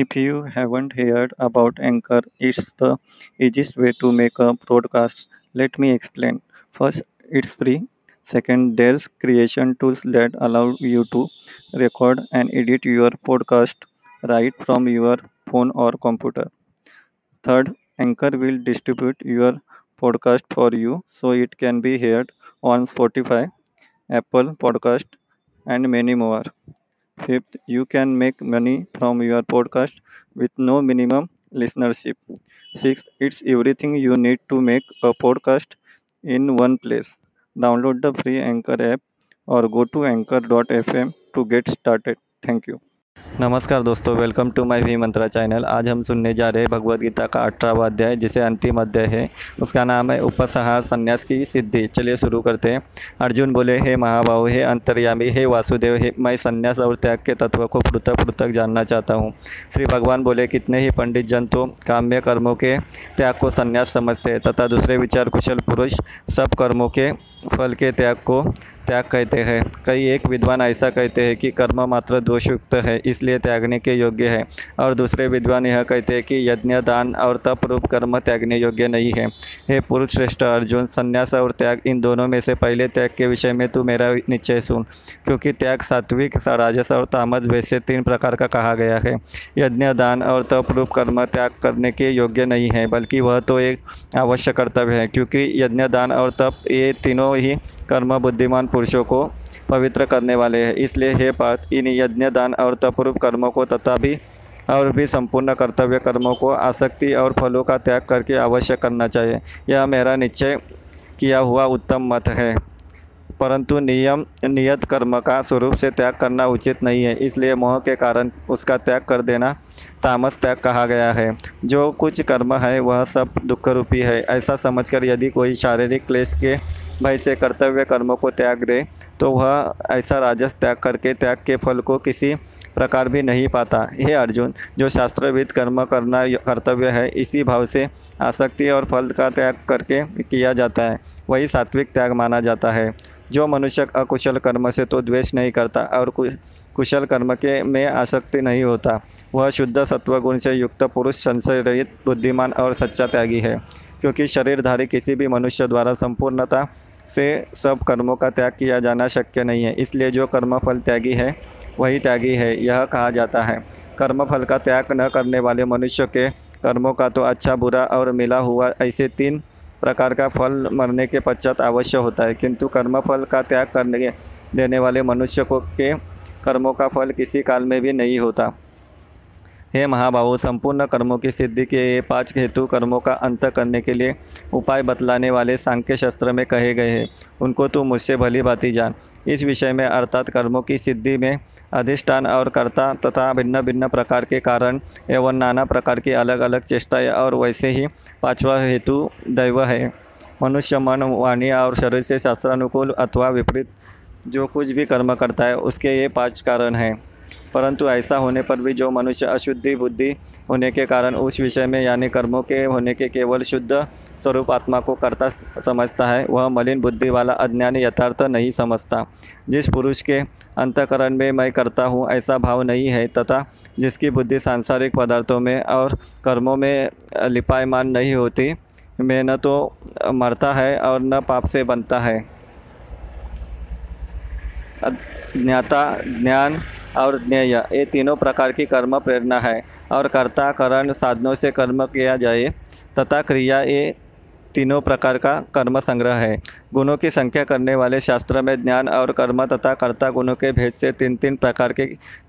If you haven't heard about Anchor, it's the easiest way to make a broadcast. Let me explain. First, it's free. Second, there's creation tools that allow you to record and edit your podcast right from your phone or computer. Third, Anchor will distribute your podcast for you so it can be heard on Spotify, Apple Podcast, and many more. Fifth, you can make money from your podcast with no minimum listenership. Sixth, it's everything you need to make a podcast in one place. Download the free Anchor app or go to anchor.fm to get started. Thank you. नमस्कार दोस्तों welcome to my V Mantra channel आज हम सुनने जा रहे हैं भगवद गीता का अठारहवा अध्याय, जिसे अंतिम अध्याय है। उसका नाम है उपसंहार संन्यास की सिद्धि। चलिए शुरू करते हैं। अर्जुन बोले, हे महाभाव हे अंतर्यामी, हे वासुदेव, हे, मैं संन्यास और त्याग के तत्व को पृथक पृथक जानना चाहता हूँ। श्री भगवान बोले, कितने ही पंडित जन तो काम्य कर्मों के त्याग को संन्यास समझते हैं, तथा दूसरे विचार कुशल पुरुष सब कर्मों के फल के त्याग को त्याग कहते हैं। कई एक विद्वान ऐसा कहते हैं कि कर्म मात्र दोषयुक्त है, इसलिए त्यागने के योग्य है। और दूसरे विद्वान यह कहते हैं कि यज्ञ दान और तप रूप कर्म त्यागने योग्य नहीं है। हे पुरुष श्रेष्ठ अर्जुन, संन्यास और त्याग इन दोनों में से पहले त्याग के विषय में तू मेरा निश्चय सुन, क्योंकि त्याग सात्विक राजस और तामस वैसे तीन प्रकार का कहा गया है। यज्ञ दान और तप रूप कर्म त्याग करने के योग्य नहीं है, बल्कि वह तो एक आवश्यक कर्तव्य है, क्योंकि यज्ञ दान और तप ये तीनों ही कर्म बुद्धिमान पुरुषों को पवित्र करने वाले हैं। इसलिए हे पार्थ, इन यज्ञ दान और तपरूप कर्मों को तथा भी और भी संपूर्ण कर्तव्य कर्मों को आसक्ति और फलों का त्याग करके अवश्य करना चाहिए। यह मेरा निश्चय किया हुआ उत्तम मत है। परंतु नियम, नियत कर्म का स्वरूप से त्याग करना उचित नहीं है। इसलिए मोह के कारण उसका त्याग कर देना तामस त्याग कहा गया है। जो कुछ कर्म है, वह सब दुख रूपी है। ऐसा समझकर यदि कोई शारीरिक क्लेश के भय से कर्तव्य कर्मों को त्याग दे तो वह ऐसा राजस त्याग करके त्याग के फल को किसी प्रकार भी नहीं पाता। हे अर्जुन, जो शास्त्रविद कर्म करना कर्तव्य है, इसी भाव से आसक्ति और फल का त्याग करके किया जाता है। वही सात्विक त्याग माना जाता है। जो मनुष्य अकुशल कर्म से तो द्वेष नहीं करता और कुशल कर्म के में आसक्ति नहीं होता। वह शुद्ध सत्वगुण से युक्त पुरुष संशय रहित बुद्धिमान और सच्चा त्यागी है। क्योंकि शरीरधारी किसी भी मनुष्य द्वारा संपूर्णता से सब कर्मों का त्याग किया जाना शक्य नहीं है। इसलिए जो कर्मफल त्यागी है, वही त्यागी है, यह कहा जाता है। कर्मफल का त्याग न करने वाले मनुष्य के कर्मों का तो अच्छा बुरा और मिला हुआ ऐसे तीन प्रकार का फल मरने के पश्चात अवश्य होता है। किंतु कर्मफल का त्याग करने देने वाले मनुष्य को के कर्मों का फल किसी काल में भी नहीं होता। हे महाभाव संपूर्ण कर्मों की सिद्धि के ये पाँच हेतु कर्मों का अंत करने के लिए उपाय बतलाने वाले सांख्य शास्त्र में कहे गए हैं। उनको तू मुझसे भली भांति जान। इस विषय में अर्थात कर्मों की सिद्धि में अधिष्ठान और कर्ता तथा भिन्न भिन्न प्रकार के कारण एवं नाना प्रकार की अलग अलग चेष्टाएँ और वैसे ही पांचवा हेतु दैव है। मनुष्य मन, वाणी और शरीर से शास्त्रानुकूल अथवा विपरीत जो कुछ भी कर्म करता है, उसके ये पाँच कारण हैं। परंतु ऐसा होने पर भी जो मनुष्य अशुद्धि, बुद्धि होने के कारण उस विषय में, यानी कर्मों के होने के केवल शुद्ध स्वरूप आत्मा को करता समझता है, वह मलिन बुद्धि वाला अज्ञानी यथार्थ नहीं समझता। जिस पुरुष के अंतकरण में मैं करता हूँ, ऐसा भाव नहीं है, तथा जिसकी बुद्धि सांसारिक पदार्थों में और कर्मों में लिपायमान नहीं होती, में न तो मरता है और न पाप से बनता है। ज्ञाता, ज्ञान और ज्ञेय, ये तीनों प्रकार की कर्म प्रेरणा है और कर्ता करण साधनों से कर्म किया जाए तथा क्रिया, ये तीनों प्रकार का कर्म संग्रह है। गुणों की संख्या करने वाले शास्त्र में ज्ञान और कर्म तथा कर्ता गुणों के भेद से तीन तीन प्रकार के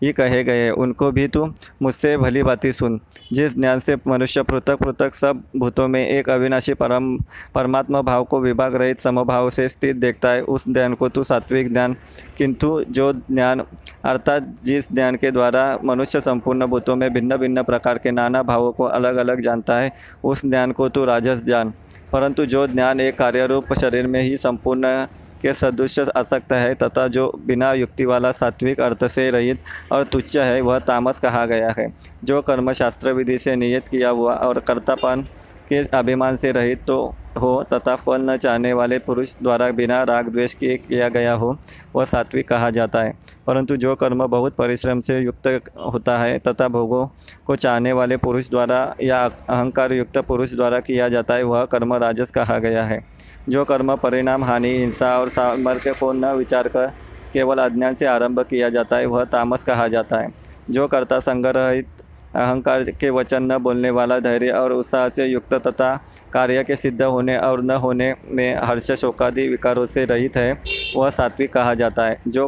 ही कहे गए हैं। उनको भी तू मुझसे भली बाती सुन। जिस ज्ञान से मनुष्य पृथक पृथक सब भूतों में एक अविनाशी परम, परमात्मा भाव को विभाग रहित समभाव से स्थित देखता है, उस ज्ञान को तू सात्विक ज्ञान। किंतु जो ज्ञान, अर्थात जिस ज्ञान के द्वारा मनुष्य संपूर्ण भूतों में भिन्न भिन्न प्रकार के नाना भावों को अलग अलग जानता है, उस ज्ञान को तू राजस ज्ञान परंतु जो ज्ञान एक कार्यरूप शरीर में ही संपूर्ण के सदृश आसक्त है तथा जो बिना युक्ति वाला सात्विक अर्थ से रहित और तुच्छ है, वह तामस कहा गया है। जो कर्मशास्त्र विधि से नियत किया हुआ और कर्तापन के अभिमान से रहित तो हो तथा फल न चाहने वाले पुरुष द्वारा बिना राग द्वेष किए किया गया हो, वह सात्विक कहा जाता है। परंतु जो कर्म बहुत परिश्रम से युक्त होता है तथा भोगों को चाहने वाले पुरुष द्वारा या अहंकार युक्त पुरुष द्वारा किया जाता है, वह कर्म राजस कहा गया है। जो कर्म परिणाम, हानि, हिंसा और सामर्थ्य को न विचार कर केवल अज्ञान से आरंभ किया जाता है, वह तामस कहा जाता है। जो कर्ता संग्रहित अहंकार के वचन न बोलने वाला धैर्य और उत्साह से युक्त तथा कार्य के सिद्ध होने और न होने में हर्ष शोकादि विकारों से रहित है, वह सात्विक कहा जाता है, जो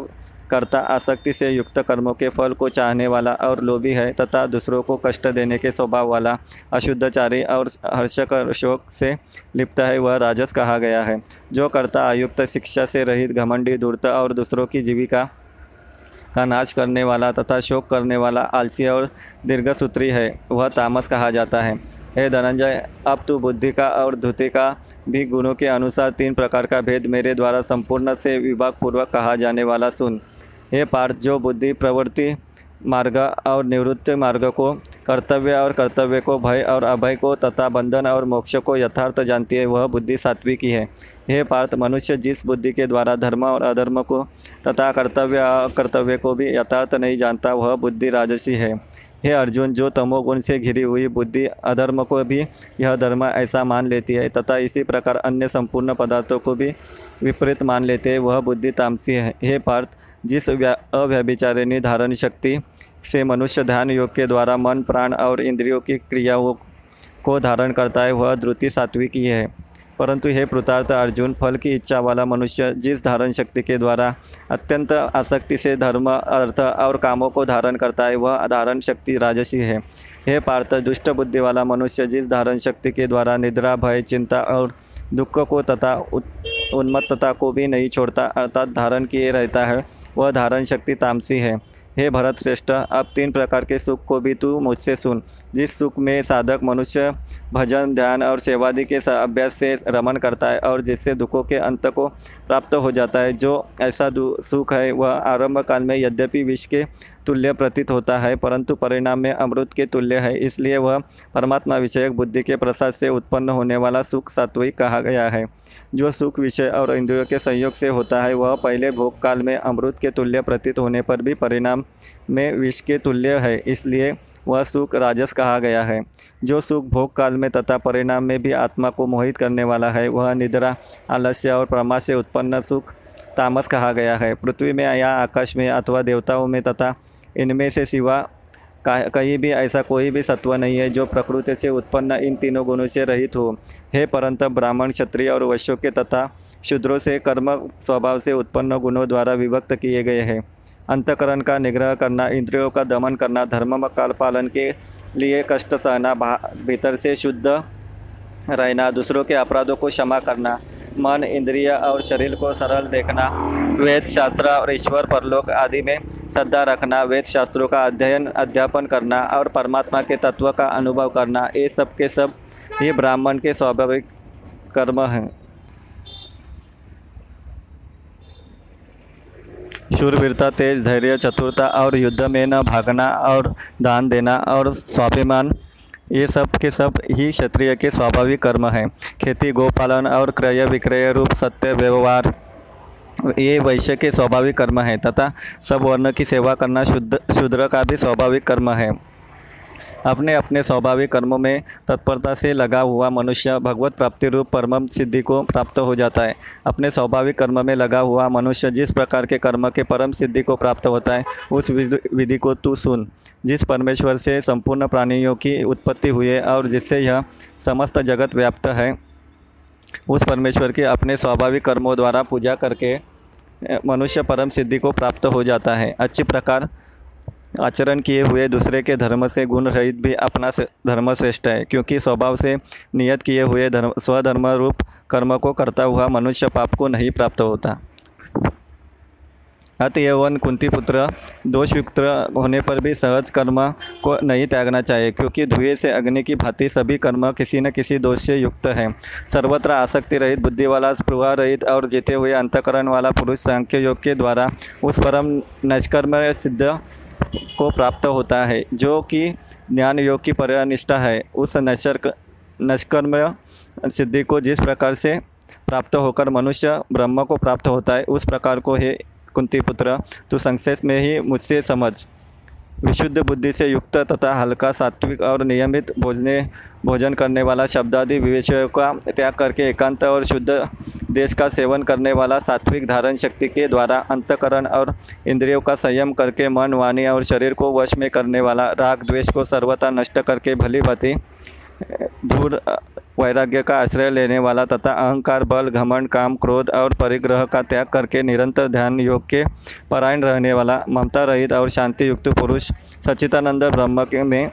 कर्ता आसक्ति से युक्त कर्मों के फल को चाहने वाला और लोभी है तथा दूसरों को कष्ट देने के स्वभाव वाला अशुद्धचारी और हर्ष शोक से लिप्त है, वह राजस कहा गया है। जो कर्ता आयुक्त शिक्षा से रहित घमंडी दूरत और दूसरों की जीविका का नाश करने वाला तथा शोक करने वाला आलसी और दीर्घसूत्री है, वह तामस कहा जाता है। हे धनंजय, अब तू बुद्धि का और धुति का भी गुणों के अनुसार तीन प्रकार का भेद मेरे द्वारा संपूर्ण से विभाग पूर्वक कहा जाने वाला सुन। हे पार्थ, जो बुद्धि, प्रवृत्ति मार्ग और निवृत्ति मार्ग को कर्तव्य और कर्तव्य को भय और अभय को तथा बंधन और मोक्ष को यथार्थ जानती है, वह बुद्धि सात्विकी है। हे पार्थ, मनुष्य जिस बुद्धि के द्वारा धर्म और अधर्म को तथा कर्तव्य कर्तव्य को भी यथार्थ नहीं जानता, वह बुद्धि राजसी है। हे अर्जुन, जो तमोगुण से घिरी हुई बुद्धि अधर्म को भी यह धर्म ऐसा मान लेती है, तथा इसी प्रकार अन्य संपूर्ण पदार्थों को भी विपरीत मान लेते हैं, वह बुद्धि तामसी है। हे पार्थ, जिस अव्यभिचारिणी धारण शक्ति से मनुष्य ध्यान योग के द्वारा मन, प्राण और इंद्रियों की क्रियाओं को धारण करता है, वह द्रुति सात्विकी है। परंतु हे पृथार्थ अर्जुन, फल की इच्छा वाला मनुष्य जिस धारण शक्ति के द्वारा अत्यंत आसक्ति से धर्म, अर्थ और कामों को धारण करता है, वह धारण शक्ति राजसी है। हे पार्थ, दुष्ट बुद्धि वाला मनुष्य जिस धारण शक्ति के द्वारा निद्रा, भय, चिंता और दुख को तथा उन्मत्तता को भी नहीं छोड़ता, अर्थात धारण किए रहता है, वह धारण शक्ति तामसी है। हे भरत श्रेष्ठ, अब तीन प्रकार के सुख को भी तू मुझसे सुन। जिस सुख में साधक मनुष्य भजन, ध्यान और सेवादि के अभ्यास से रमन करता है और जिससे दुखों के अंत को प्राप्त हो जाता है, जो ऐसा सुख है, वह आरंभ काल में यद्यपि विष के तुल्य प्रतीत होता है, परंतु परिणाम में अमृत के तुल्य है। इसलिए वह परमात्मा विषयक बुद्धि के प्रसाद से उत्पन्न होने वाला सुख सात्विक कहा गया है। जो सुख विषय और इंद्रियों के संयोग से होता है, वह पहले भोग काल में अमृत के तुल्य प्रतीत होने पर भी परिणाम में विष के तुल्य है, इसलिए वह सुख राजस कहा गया है। जो सुख भोग काल में तथा परिणाम में भी आत्मा को मोहित करने वाला है, वह निद्रा, आलस्य और प्रमा से उत्पन्न सुख तामस कहा गया है। पृथ्वी में या आकाश में अथवा देवताओं में तथा इनमें से सिवा कहीं भी ऐसा कोई भी सत्व नहीं है जो प्रकृति से उत्पन्न इन तीनों गुणों से रहित हो। हे परंत ब्राह्मण, क्षत्रिय और वैश्यों के तथा शूद्रों से कर्म स्वभाव से उत्पन्न गुणों द्वारा विभक्त किए गए हैं। अंतकरण का निग्रह करना, इंद्रियों का दमन करना, धर्म काल पालन के लिए कष्ट सहना भीतर से शुद्ध रहना, दूसरों के अपराधों को क्षमा करना, मन, इंद्रिय और शरीर को सरल देखना, वेद, शास्त्र और ईश्वर, परलोक आदि में श्रद्धा रखना वेद शास्त्रों का अध्ययन, अध्यापन करना और परमात्मा के तत्व का अनुभव करना, ये सब के सब ही ब्राह्मण के स्वाभाविक कर्म हैं। शूरवीरता, तेज धैर्य, चतुरता और युद्ध में न भागना और दान देना और स्वाभिमान, ये सब के सब ही क्षत्रिय के स्वाभाविक कर्म हैं। खेती, गोपालन और क्रय विक्रय रूप सत्य, व्यवहार ये वैश्य के स्वाभाविक कर्म है, तथा सब वर्ण की सेवा करना शुद्ध, शूद्र का भी स्वाभाविक कर्म है। अपने अपने स्वाभाविक कर्मों में तत्परता से लगा हुआ मनुष्य भगवत प्राप्ति रूप परम सिद्धि को प्राप्त हो जाता है। अपने स्वाभाविक कर्म में लगा हुआ मनुष्य जिस प्रकार के कर्म के परम सिद्धि को प्राप्त होता है, उस विधि को तू सुन। जिस परमेश्वर से संपूर्ण प्राणियों की उत्पत्ति हुई है और जिससे यह समस्त जगत व्याप्त है उस परमेश्वर की अपने स्वाभाविक कर्मों द्वारा पूजा करके मनुष्य परम सिद्धि को प्राप्त हो जाता है। अच्छी प्रकार आचरण किए हुए दूसरे के धर्म से गुण रहित भी अपना धर्म श्रेष्ठ है, क्योंकि स्वभाव से नियत किए हुए धर्म स्वधर्म रूप कर्म को करता हुआ मनुष्य पाप को नहीं प्राप्त होता। अत यवन, कुंती पुत्र, दोषयुक्त होने पर भी सहज कर्म को नहीं त्यागना चाहिए, क्योंकि धुएँ से अग्नि की भांति सभी कर्म किसी न किसी दोष से युक्त है। सर्वत्र आसक्ति रहित बुद्धि वाला स्पृहा रहित और जीते हुए अंतकरण वाला पुरुष सांख्य योग के द्वारा उस परम नष्कर्म सिद्ध को प्राप्त होता है, जो कि ज्ञान योग की परनिष्ठा है। उस नशर नष्कर्म सिद्धि को जिस प्रकार से प्राप्त होकर मनुष्य ब्रह्म को प्राप्त होता है, उस प्रकार को हे कुंती पुत्र तू संक्षेप में ही मुझसे समझ। विशुद्ध बुद्धि से युक्त तथा हल्का सात्विक और नियमित भोजने, भोजन करने वाला शब्दादि विषयों का त्याग करके एकांत और शुद्ध देश का सेवन करने वाला सात्विक धारण शक्ति के द्वारा अंतकरण और इंद्रियों का संयम करके मन, वाणी और शरीर को वश में करने वाला राग, द्वेष को सर्वथा नष्ट करके भली भांति दूर वैराग्य का आश्रय लेने वाला तथा अहंकार, बल, घमंड, काम, क्रोध और परिग्रह का त्याग करके निरंतर ध्यान योग के परायण रहने वाला ममता रहित और शांति युक्त पुरुष सच्चिदानंद ब्रह्म के में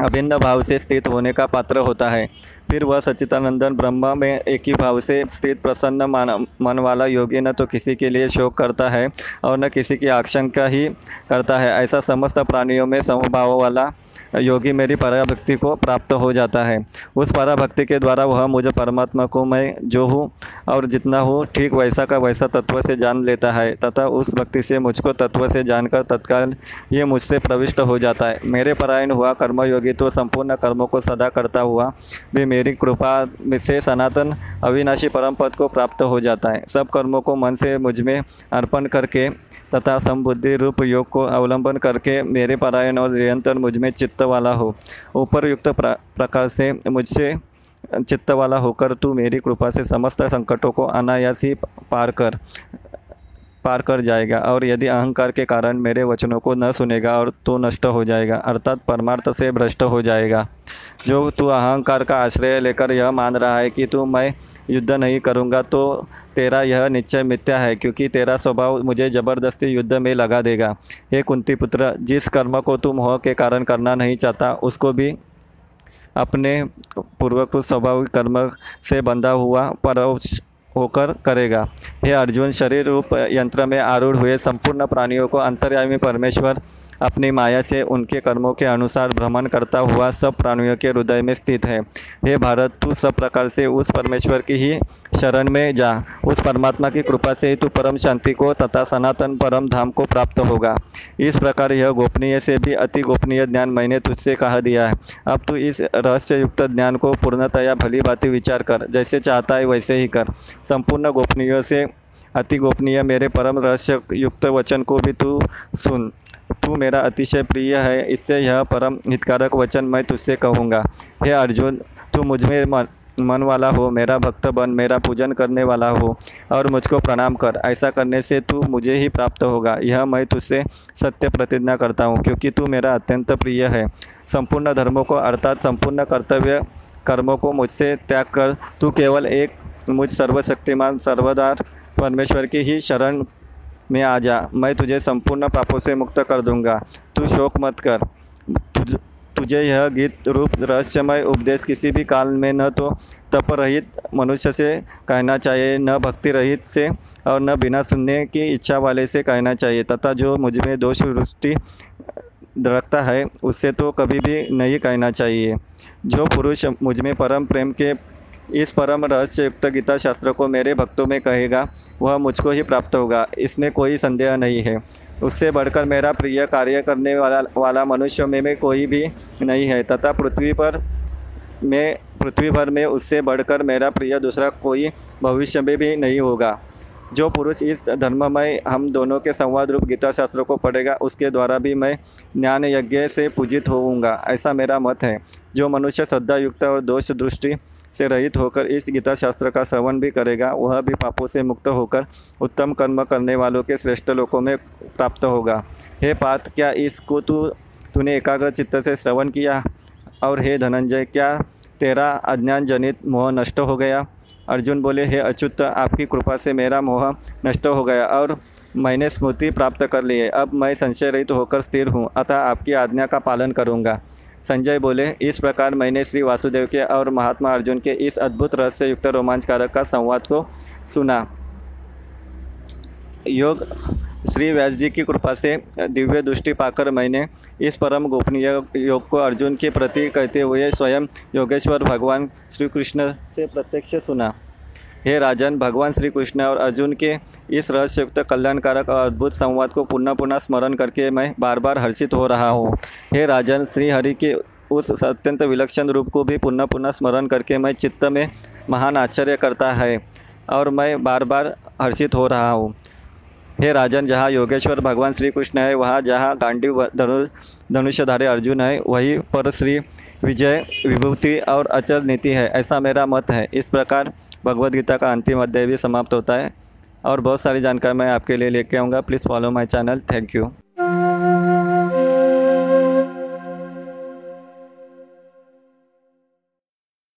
अभिन्न भाव से स्थित होने का पात्र होता है। फिर वह सच्चिदानंदन ब्रह्म में एक ही भाव से स्थित प्रसन्न मान, मन वाला योगी न तो किसी के लिए शोक करता है और न किसी की आशंका ही करता है। ऐसा समस्त प्राणियों में समभाव वाला योगी मेरी पराभक्ति को प्राप्त हो जाता है। उस पराभक्ति के द्वारा वह मुझे परमात्मा को मैं जो हूँ और जितना हूँ, ठीक वैसा का वैसा तत्व से जान लेता है, तथा उस भक्ति से मुझको तत्व से जानकर तत्काल ये मुझसे प्रविष्ट हो जाता है। मेरे परायण हुआ कर्मयोगी तो संपूर्ण कर्मों को सदा करता हुआ भी मेरी कृपा से सनातन अविनाशी परम पद को प्राप्त हो जाता है। सब कर्मों को मन से मुझमें अर्पण करके तथा समबुद्धि रूप योग को अवलंबन करके मेरे परायण और निरंतर मुझमें चित्त वाला हो उपरयुक्त प्रकार से मुझसे चित्त वाला होकर तू मेरी कृपा से समस्त संकटों को अनायास ही पार कर पार कर जाएगा और यदि अहंकार के कारण मेरे वचनों को न सुनेगा और तो नष्ट हो जाएगा, अर्थात परमार्थ से भ्रष्ट हो जाएगा। जो तू अहंकार का आश्रय लेकर यह मान रहा है कि तू मैं युद्ध नहीं करूँगा तो तेरा यह निश्चय मिथ्या है, क्योंकि तेरा स्वभाव मुझे ज़बरदस्ती युद्ध में लगा देगा। हे कुंती पुत्र, जिस कर्म को तुम मोह के कारण करना नहीं चाहता, उसको भी अपने पूर्वकृत स्वाभाविक कर्म से बंधा हुआ पर होकर करेगा। हे अर्जुन, शरीर रूप यंत्र में आरूढ़ हुए संपूर्ण प्राणियों को अंतर्यामी परमेश्वर अपनी माया से उनके कर्मों के अनुसार भ्रमण करता हुआ सब प्राणियों के हृदय में स्थित है। हे भारत, तू सब प्रकार से उस परमेश्वर की ही शरण में जा। उस परमात्मा की कृपा से ही तू परम शांति को तथा सनातन परम धाम को प्राप्त होगा। इस प्रकार यह गोपनीय से भी अति गोपनीय ज्ञान मैंने तुझसे कहा दिया है। अब तू इस रहस्य युक्त ज्ञान को पूर्णतया भली भांति विचार कर। जैसे चाहता है वैसे ही कर। संपूर्ण गोपनीयों से अति गोपनीय मेरे परम रहस्य युक्त वचन को भी तू सुन। तू मेरा अतिशय प्रिय है इससे यह परम हितकारक वचन मैं तुझसे कहूँगा। हे अर्जुन तू मुझमें मन, मन वाला हो मेरा भक्त बन मेरा पूजन करने वाला हो और मुझको प्रणाम कर। ऐसा करने से तू मुझे ही प्राप्त होगा। यह मैं तुझसे सत्य प्रतिज्ञा करता हूँ क्योंकि तू मेरा अत्यंत प्रिय है। संपूर्ण धर्मों को अर्थात संपूर्ण कर्तव्य कर्मों को मुझसे त्याग कर। तू केवल एक मुझ सर्वशक्तिमान सर्वदार परमेश्वर की ही शरण में आ जा। मैं तुझे संपूर्ण पापों से मुक्त कर दूँगा। तू शोक मत कर। तुझ, तुझे यह गीत रूप रहस्यमय उपदेश किसी भी काल में न तो तप रहित मनुष्य से कहना चाहिए, न भक्ति रहित से और न बिना सुनने की इच्छा वाले से कहना चाहिए, तथा जो मुझमें दोष दृष्टि रखता है उससे तो कभी भी नहीं कहना चाहिए। जो पुरुष मुझमें परम प्रेम के, इस परम रहस्य युक्त गीता शास्त्र को मेरे भक्तों में कहेगा वह मुझको ही प्राप्त होगा। इसमें कोई संदेह नहीं है। उससे बढ़कर मेरा प्रिय कार्य करने वाला वाला मनुष्य में, में कोई भी नहीं है। तथा पृथ्वी पर में पृथ्वी भर में उससे बढ़कर मेरा प्रिय दूसरा कोई भविष्य में भी नहीं होगा। जो पुरुष इस धर्ममय हम दोनों के संवाद रूप गीता शास्त्रों को पढ़ेगा उसके द्वारा भी मैं ज्ञान यज्ञ से पूजित होऊँगा। ऐसा मेरा मत है। जो मनुष्य श्रद्धा युक्त और दोष दृष्टि से रहित होकर इस गीता शास्त्र का श्रवण भी करेगा, वह भी पापों से मुक्त होकर उत्तम कर्म करने वालों के श्रेष्ठ लोकों में प्राप्त होगा। हे पात क्या इसको तू, तूने एकाग्र चित्त से श्रवण किया? और हे धनंजय, क्या तेरा अज्ञान जनित मोह नष्ट हो गया? अर्जुन बोले, हे अच्युत, आपकी कृपा से मेरा मोह नष्ट हो गया और मैंने स्मृति प्राप्त कर ली है। अब मैं संशय रहित होकर स्थिर हूँ, अतः आपकी आज्ञा का पालन करूँगा। संजय बोले, इस प्रकार मैंने श्री वासुदेव के और महात्मा अर्जुन के इस अद्भुत रहस्य युक्त रोमांचकारक का संवाद को सुना। योग, श्री व्यास जी की कृपा से दिव्य दृष्टि पाकर मैंने इस परम गोपनीय योग को अर्जुन के प्रति कहते हुए स्वयं योगेश्वर भगवान श्री कृष्ण से प्रत्यक्ष सुना। हे राजन, भगवान श्री कृष्ण और अर्जुन के इस रहस्युक्त कल्याणकारक और अद्भुत संवाद को पुनः पुनः स्मरण करके मैं बार बार हर्षित हो रहा हूँ। हे राजन श्री हरि के उस अत्यंत विलक्षण रूप को भी पुनः पुनः स्मरण करके मैं चित्त में महान आश्चर्य करता है और मैं बार बार हर्षित हो रहा हूँ। हे राजन, जहाँ योगेश्वर भगवान श्री कृष्ण है, वहाँ जहाँ गांडी धनु, धनुष्यधारी अर्जुन है, वहीं पर श्री विजय विभूति और अचल नीति है, ऐसा मेरा मत है। इस प्रकार भगवद गीता का अंतिम अध्याय भी समाप्त होता है और बहुत सारी जानकारी मैं आपके लिए लेके आऊँगा। Please follow my channel thank you